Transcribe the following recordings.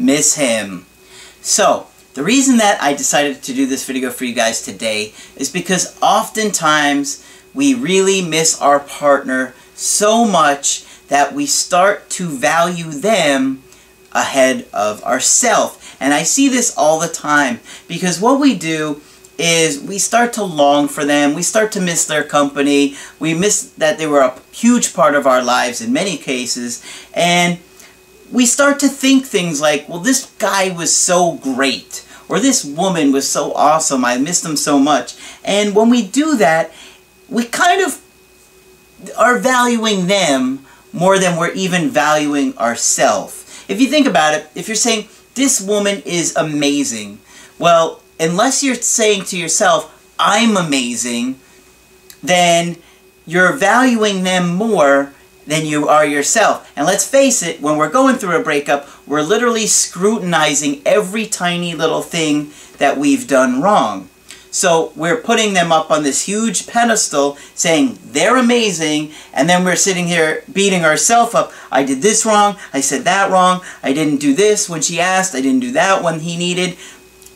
miss him. So, the reason that I decided to do this video for you guys today is because oftentimes we really miss our partner so much that we start to value them ahead of ourselves. And I see this all the time because what we do is we start to long for them, we start to miss their company, we miss that they were a huge part of our lives in many cases, and we start to think things like, well, this guy was so great, or this woman was so awesome, I miss them so much. And when we do that, we kind of are valuing them more than we're even valuing ourselves. If you think about it, if you're saying, this woman is amazing, well, unless you're saying to yourself, I'm amazing, then you're valuing them more than you are yourself. And let's face it, when we're going through a breakup, we're literally scrutinizing every tiny little thing that we've done wrong. So we're putting them up on this huge pedestal saying they're amazing and then we're sitting here beating ourselves up. I did this wrong, I said that wrong, I didn't do this when she asked, I didn't do that when he needed.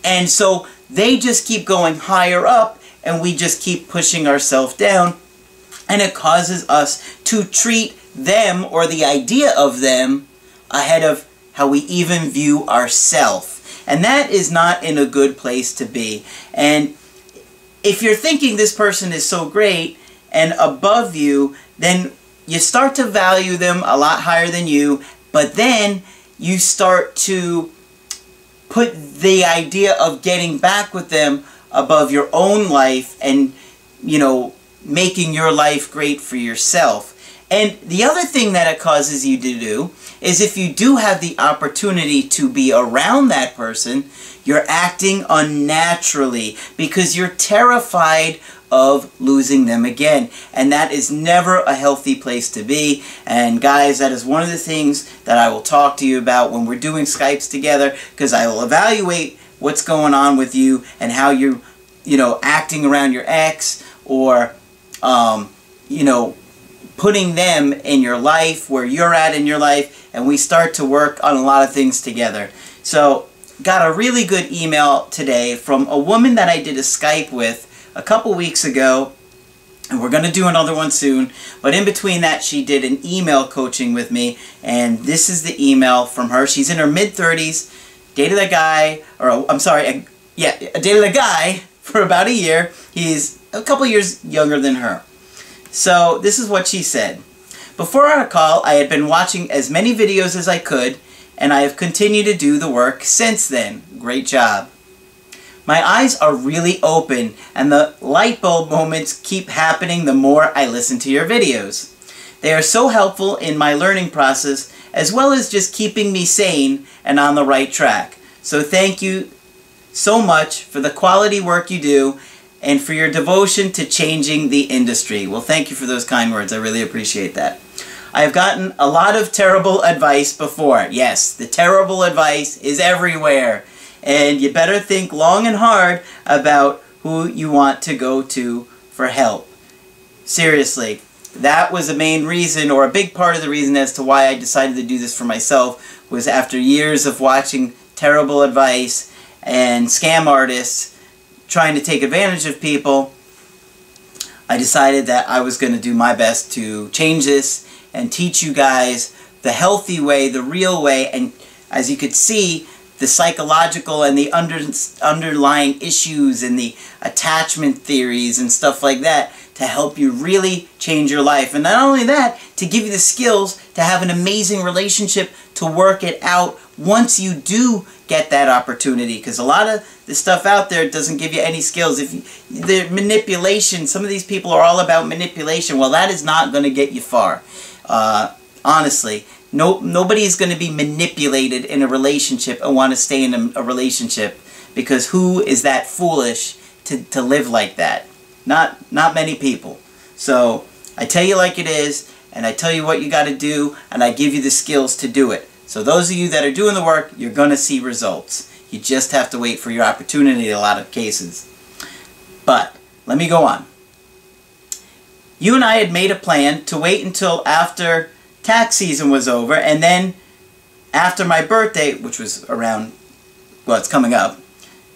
And so they just keep going higher up and we just keep pushing ourselves down and it causes us to treat them or the idea of them ahead of how we even view ourselves. And that is not in a good place to be. And if you're thinking this person is so great and above you, then you start to value them a lot higher than you, but then you start to put the idea of getting back with them above your own life and, you know, making your life great for yourself. And the other thing that it causes you to do is if you do have the opportunity to be around that person, you're acting unnaturally because you're terrified of losing them again. And that is never a healthy place to be. And guys, that is one of the things that I will talk to you about when we're doing Skypes together because I will evaluate what's going on with you and how you're, you know, acting around your ex or, um, you know, putting them in your life, where you're at in your life, and we start to work on a lot of things together. So, got a really good email today from a woman that I did a Skype with a couple weeks ago, and we're going to do another one soon. But in between that, she did an email coaching with me, and this is the email from her. She's in her mid-30s, dated a guy, or I'm sorry, yeah, dated a guy for about a year. He's a couple years younger than her. So this is what she said. Before our call, I had been watching as many videos as I could, and I have continued to do the work since then. Great job. My eyes are really open, and the light bulb moments keep happening the more I listen to your videos. They are so helpful in my learning process, as well as just keeping me sane and on the right track. So thank you so much for the quality work you do and for your devotion to changing the industry. Well, thank you for those kind words. I really appreciate that. I have gotten a lot of terrible advice before. Yes, the terrible advice is everywhere and you better think long and hard about who you want to go to for help. Seriously, that was the main reason, or a big part of the reason as to why I decided to do this for myself, was after years of watching terrible advice and scam artists trying to take advantage of people, I decided that I was going to do my best to change this and teach you guys the healthy way, the real way, and as you could see, the psychological and the under, underlying issues and the attachment theories and stuff like that to help you really change your life. And not only that, to give you the skills to have an amazing relationship to work it out once you do get that opportunity. Because a lot of the stuff out there doesn't give you any skills. If you, the manipulation, some of these people are all about manipulation. Well, that is not going to get you far. Uh, honestly, No, nobody is going to be manipulated in a relationship and want to stay in a, a relationship because who is that foolish to, to live like that? Not, not many people. So I tell you like it is, and I tell you what you got to do, and I give you the skills to do it. So those of you that are doing the work, you're going to see results. You just have to wait for your opportunity in a lot of cases. But, let me go on. You and I had made a plan to wait until after tax season was over, and then after my birthday, which was around, well, it's coming up,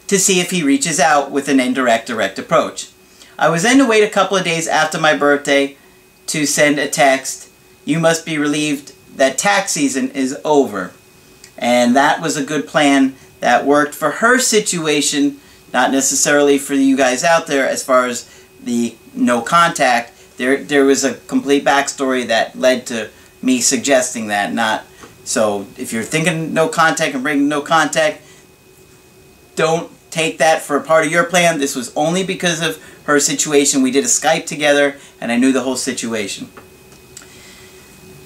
to see if he reaches out with an indirect direct approach. I was then to wait a couple of days after my birthday to send a text, you must be relieved that tax season is over. And that was a good plan that worked for her situation, not necessarily for you guys out there as far as the no contact. There, there was a complete backstory that led to me suggesting that, not so if you're thinking no contact and bringing no contact, don't take that for a part of your plan. This was only because of her situation. We did a Skype together and I knew the whole situation.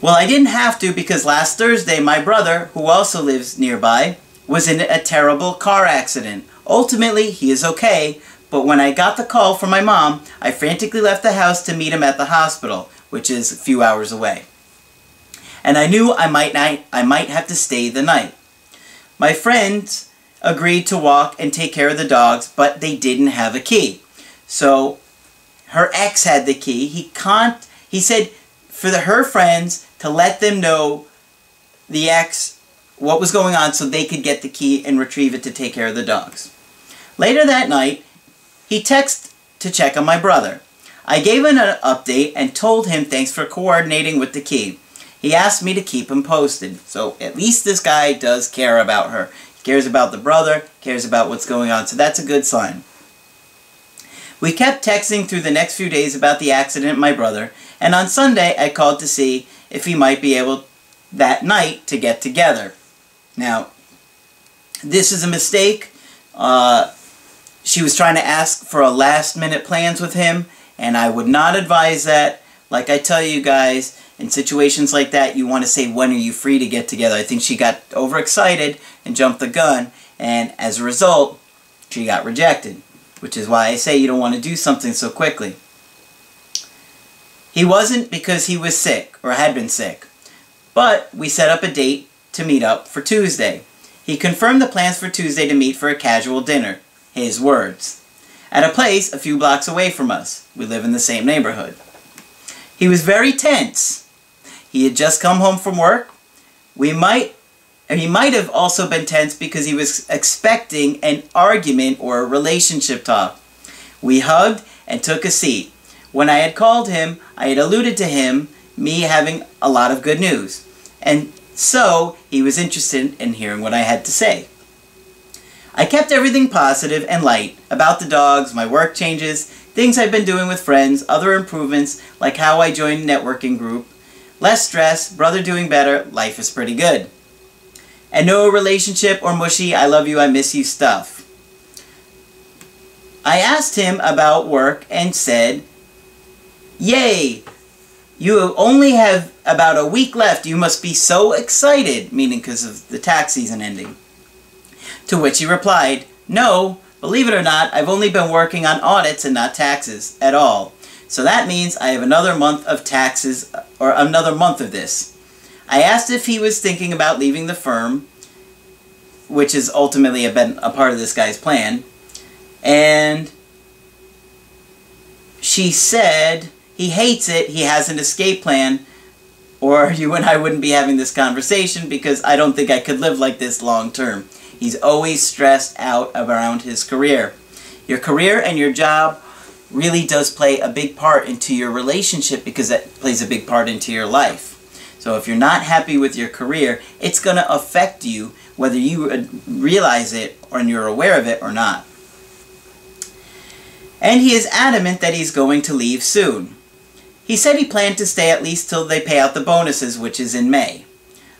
Well, I didn't have to because last Thursday my brother, who also lives nearby, was in a terrible car accident. Ultimately, he is okay, but when I got the call from my mom, I frantically left the house to meet him at the hospital, which is a few hours away. And I knew I might not, I might have to stay the night. My friends agreed to walk and take care of the dogs, but they didn't have a key. So her ex had the key. He can't. He said for the, her friends to let them know the ex what was going on so they could get the key and retrieve it to take care of the dogs. Later that night, he texted to check on my brother. I gave him an update and told him thanks for coordinating with the key. He asked me to keep him posted, so at least this guy does care about her cares about the brother, cares about what's going on. So that's a good sign. We kept texting through the next few days about the accident my brother, and on Sunday I called to see if he might be able that night to get together. Now, this is a mistake. Uh, she was trying to ask for a last minute plans with him, and I would not advise that. Like I tell you guys, in situations like that, you want to say, when are you free to get together? I think she got overexcited and jumped the gun, and as a result, she got rejected, which is why I say you don't want to do something so quickly. He wasn't because he was sick, or had been sick, but we set up a date to meet up for Tuesday. He confirmed the plans for Tuesday to meet for a casual dinner, his words, at a place a few blocks away from us. We live in the same neighborhood. He was very tense. He had just come home from work. We might and he might have also been tense because he was expecting an argument or a relationship talk. We hugged and took a seat. When I had called him, I had alluded to him, me having a lot of good news. And so, he was interested in hearing what I had to say. I kept everything positive and light about the dogs, my work changes, things I've been doing with friends, other improvements, like how I joined a networking group, less stress, brother doing better, life is pretty good and no relationship or mushy I love you, I miss you stuff. I asked him about work and said, Yay! You only have about a week left. You must be so excited, meaning because of the tax season ending. To which he replied, No, believe it or not, I've only been working on audits and not taxes at all. So that means I have another month of taxes, or another month of this. I asked if he was thinking about leaving the firm, which is ultimately been a part of this guy's plan, and she said he hates it, he has an escape plan, or you and I wouldn't be having this conversation because I don't think I could live like this long term. He's always stressed out around his career. Your career and your job really does play a big part into your relationship because that plays a big part into your life. So if you're not happy with your career, it's going to affect you whether you realize it or you're aware of it or not. And he is adamant that he's going to leave soon. He said he planned to stay at least till they pay out the bonuses, which is in May.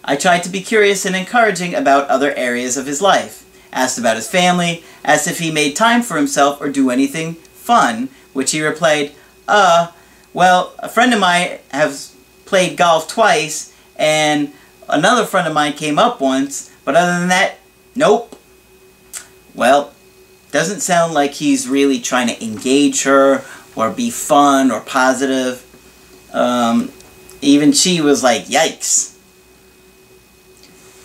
I tried to be curious and encouraging about other areas of his life, asked about his family, asked if he made time for himself or do anything fun, which he replied, uh, well, a friend of mine has played golf twice, and Another friend of mine came up once, but other than that, nope. Well, doesn't sound like he's really trying to engage her or be fun or positive. Um, even she was like, yikes.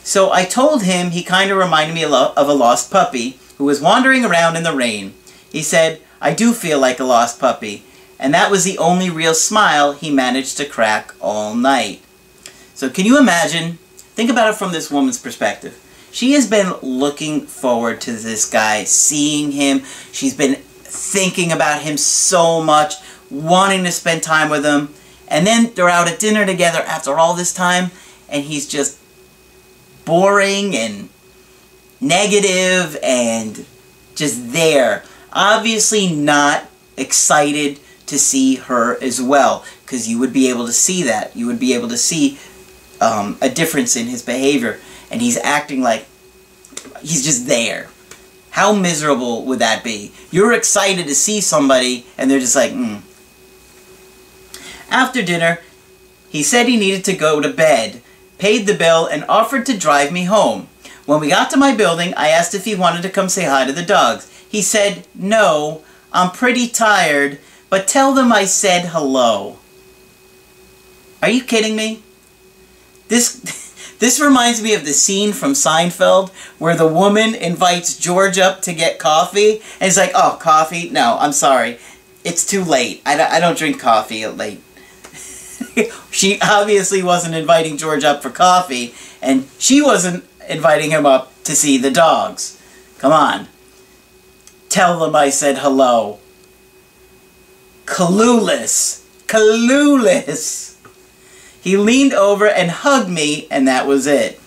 So I told him he kind of reminded me of a lost puppy who was wandering around in the rain. He said, I do feel like a lost puppy. And that was the only real smile he managed to crack all night. So can you imagine? Think about it from this woman's perspective. She has been looking forward to this guy, seeing him. She's been thinking about him so much, wanting to spend time with him. And then they're out at dinner together after all this time, and he's just boring and negative and just there. Obviously not excited to see her as well, because you would be able to see that. You would be able to see um, a difference in his behavior, and he's acting like he's just there. How miserable would that be? You're excited to see somebody, and they're just like, hmm. After dinner, he said he needed to go to bed, paid the bill, and offered to drive me home. When we got to my building, I asked if he wanted to come say hi to the dogs. He said, no, I'm pretty tired, but tell them I said hello. Are you kidding me? This... This reminds me of the scene from Seinfeld where the woman invites George up to get coffee and he's like, oh, coffee? No, I'm sorry. It's too late. I don't, I don't drink coffee at late. she obviously wasn't inviting George up for coffee and she wasn't inviting him up to see the dogs. Come on. Tell them I said hello. Clueless. Clueless. He leaned over and hugged me, and that was it.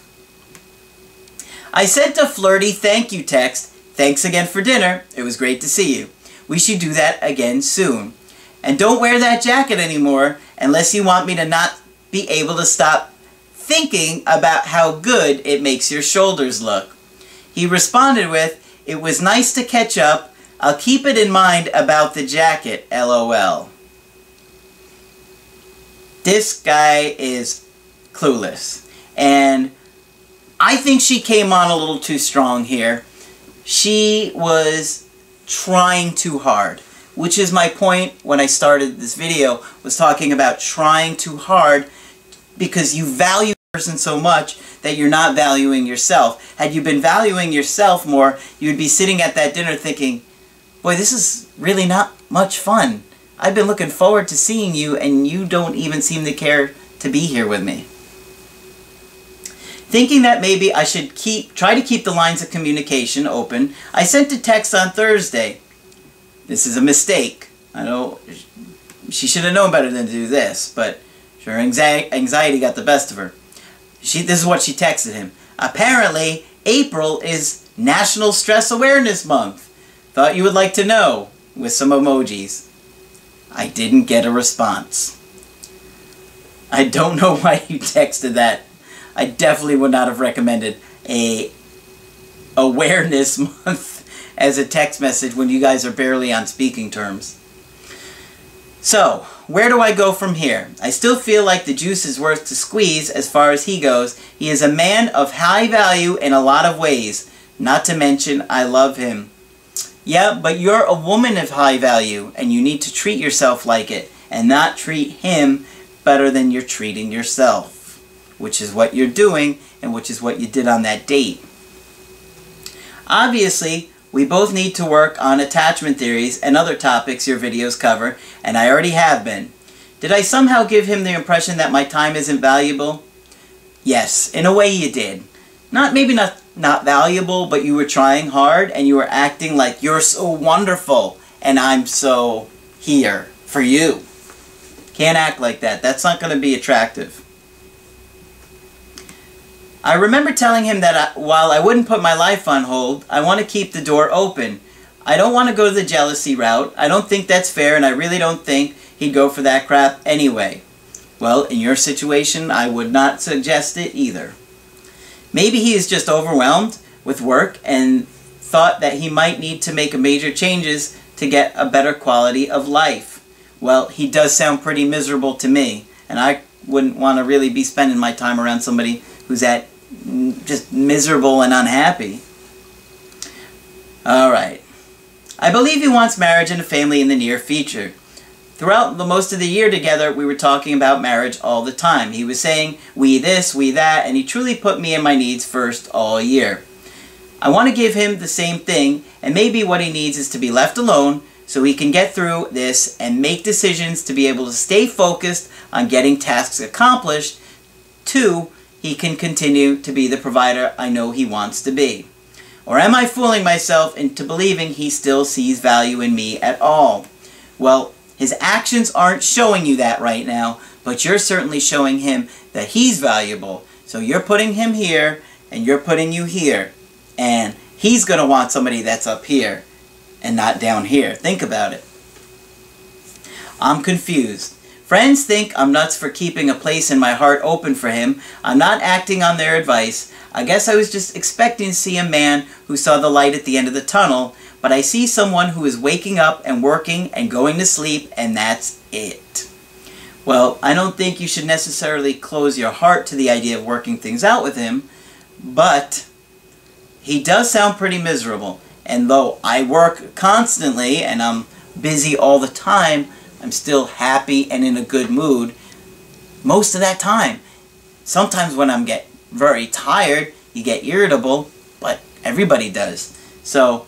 I sent a flirty thank you text. Thanks again for dinner. It was great to see you. We should do that again soon. And don't wear that jacket anymore unless you want me to not be able to stop thinking about how good it makes your shoulders look. He responded with, It was nice to catch up. I'll keep it in mind about the jacket, lol. This guy is clueless. And I think she came on a little too strong here. She was trying too hard, which is my point when I started this video, was talking about trying too hard because you value a person so much that you're not valuing yourself. Had you been valuing yourself more, you'd be sitting at that dinner thinking, boy, this is really not much fun. I've been looking forward to seeing you and you don't even seem to care to be here with me. Thinking that maybe I should keep try to keep the lines of communication open, I sent a text on Thursday. This is a mistake. I know she should have known better than to do this, but her anxiety got the best of her. She, this is what she texted him. Apparently, April is National Stress Awareness Month. Thought you would like to know, with some emojis. I didn't get a response. I don't know why you texted that. I definitely would not have recommended a awareness month as a text message when you guys are barely on speaking terms. So, where do I go from here? I still feel like the juice is worth to squeeze as far as he goes. He is a man of high value in a lot of ways. Not to mention, I love him. Yeah, but you're a woman of high value, and you need to treat yourself like it, and not treat him better than you're treating yourself, which is what you're doing, and which is what you did on that date. Obviously, we both need to work on attachment theories and other topics your videos cover, and I already have been. Did I somehow give him the impression that my time isn't valuable? Yes, in a way you did. Not maybe not not valuable, but you were trying hard and you were acting like you're so wonderful and I'm so here for you. Can't act like that. That's not going to be attractive. I remember telling him that I, while I wouldn't put my life on hold, I want to keep the door open. I don't want to go the jealousy route. I don't think that's fair, and I really don't think he'd go for that crap anyway. Well, in your situation, I would not suggest it either. Maybe he is just overwhelmed with work and thought that he might need to make major changes to get a better quality of life. Well, he does sound pretty miserable to me, and I wouldn't want to really be spending my time around somebody who's at just miserable and unhappy. Alright. I believe he wants marriage and a family in the near future. Throughout the most of the year together, we were talking about marriage all the time. He was saying, we this, we that, and he truly put me and my needs first all year. I want to give him the same thing, and maybe what he needs is to be left alone so he can get through this and make decisions to be able to stay focused on getting tasks accomplished. Two, he can continue to be the provider I know he wants to be. Or am I fooling myself into believing he still sees value in me at all? Well, his actions aren't showing you that right now, but you're certainly showing him that he's valuable. So you're putting him here, and you're putting you here. And he's going to want somebody that's up here and not down here. Think about it. I'm confused. Friends think I'm nuts for keeping a place in my heart open for him. I'm not acting on their advice. I guess I was just expecting to see a man who saw the light at the end of the tunnel, but I see someone who is waking up and working and going to sleep, and that's it. Well, I don't think you should necessarily close your heart to the idea of working things out with him, but he does sound pretty miserable. And though I work constantly and I'm busy all the time, I'm still happy and in a good mood most of that time. Sometimes when I'm get very tired, you get irritable, but everybody does. So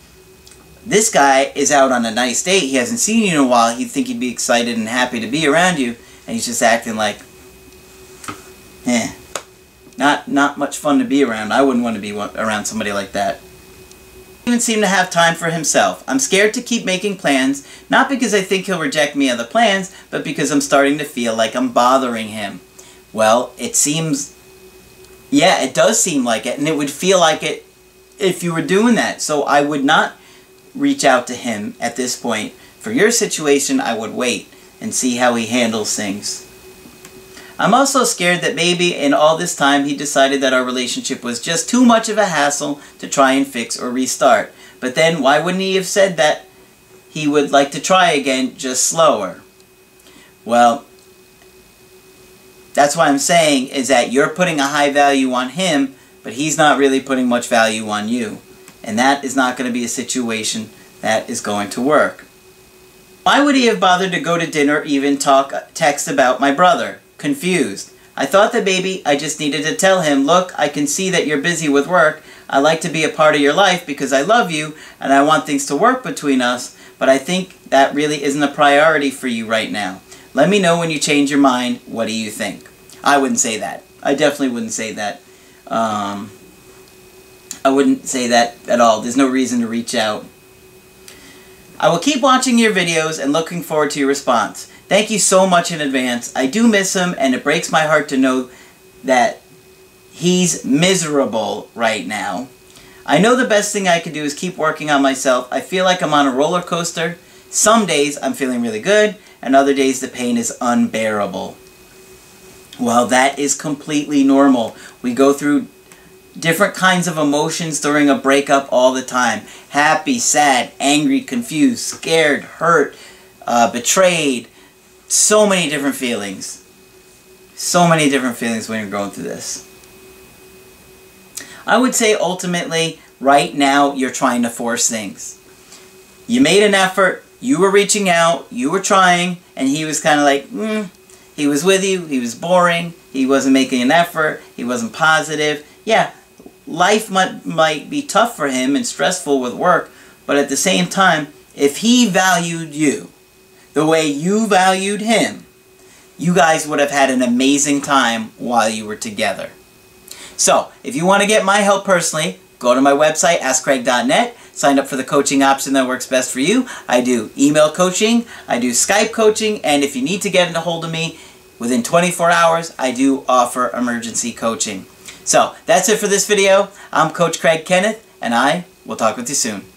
this guy is out on a nice date. He hasn't seen you in a while. He'd think he'd be excited and happy to be around you. And he's just acting like, eh. Not, not much fun to be around. I wouldn't want to be around somebody like that. Even seem to have time for himself. I'm scared to keep making plans, not because I think he'll reject me other plans, but because I'm starting to feel like I'm bothering him. Well, it seems, yeah, it does seem like it, and it would feel like it if you were doing that. So I would not reach out to him at this point. For your situation, I would wait and see how he handles things. I'm also scared that maybe in all this time he decided that our relationship was just too much of a hassle to try and fix or restart. But then why wouldn't he have said that he would like to try again just slower? Well, that's why I'm saying is that you're putting a high value on him, but he's not really putting much value on you. And that is not going to be a situation that is going to work. Why would he have bothered to go to dinner even talk text about my brother? Confused. I thought that maybe I just needed to tell him, look, I can see that you're busy with work. I like to be a part of your life because I love you and I want things to work between us, but I think that really isn't a priority for you right now. Let me know when you change your mind. What do you think? I wouldn't say that. I definitely wouldn't say that. Um, I wouldn't say that at all. There's no reason to reach out. I will keep watching your videos and looking forward to your response. Thank you so much in advance. I do miss him, and it breaks my heart to know that he's miserable right now. I know the best thing I can do is keep working on myself. I feel like I'm on a roller coaster. Some days I'm feeling really good, and other days the pain is unbearable. Well, that is completely normal. We go through different kinds of emotions during a breakup all the time. Happy, sad, angry, confused, scared, hurt, uh, betrayed. So many different feelings. So many different feelings when you're going through this. I would say ultimately, right now, you're trying to force things. You made an effort, you were reaching out, you were trying, and he was kind of like, hmm. He was with you, he was boring, he wasn't making an effort, he wasn't positive. Yeah, life might, might be tough for him and stressful with work, but at the same time, if he valued you the way you valued him, you guys would have had an amazing time while you were together. So, if you want to get my help personally, go to my website, AskCraig.net, sign up for the coaching option that works best for you. I do email coaching, I do Skype coaching, and if you need to get in a hold of me within 24 hours, I do offer emergency coaching. So, that's it for this video. I'm Coach Craig Kenneth, and I will talk with you soon.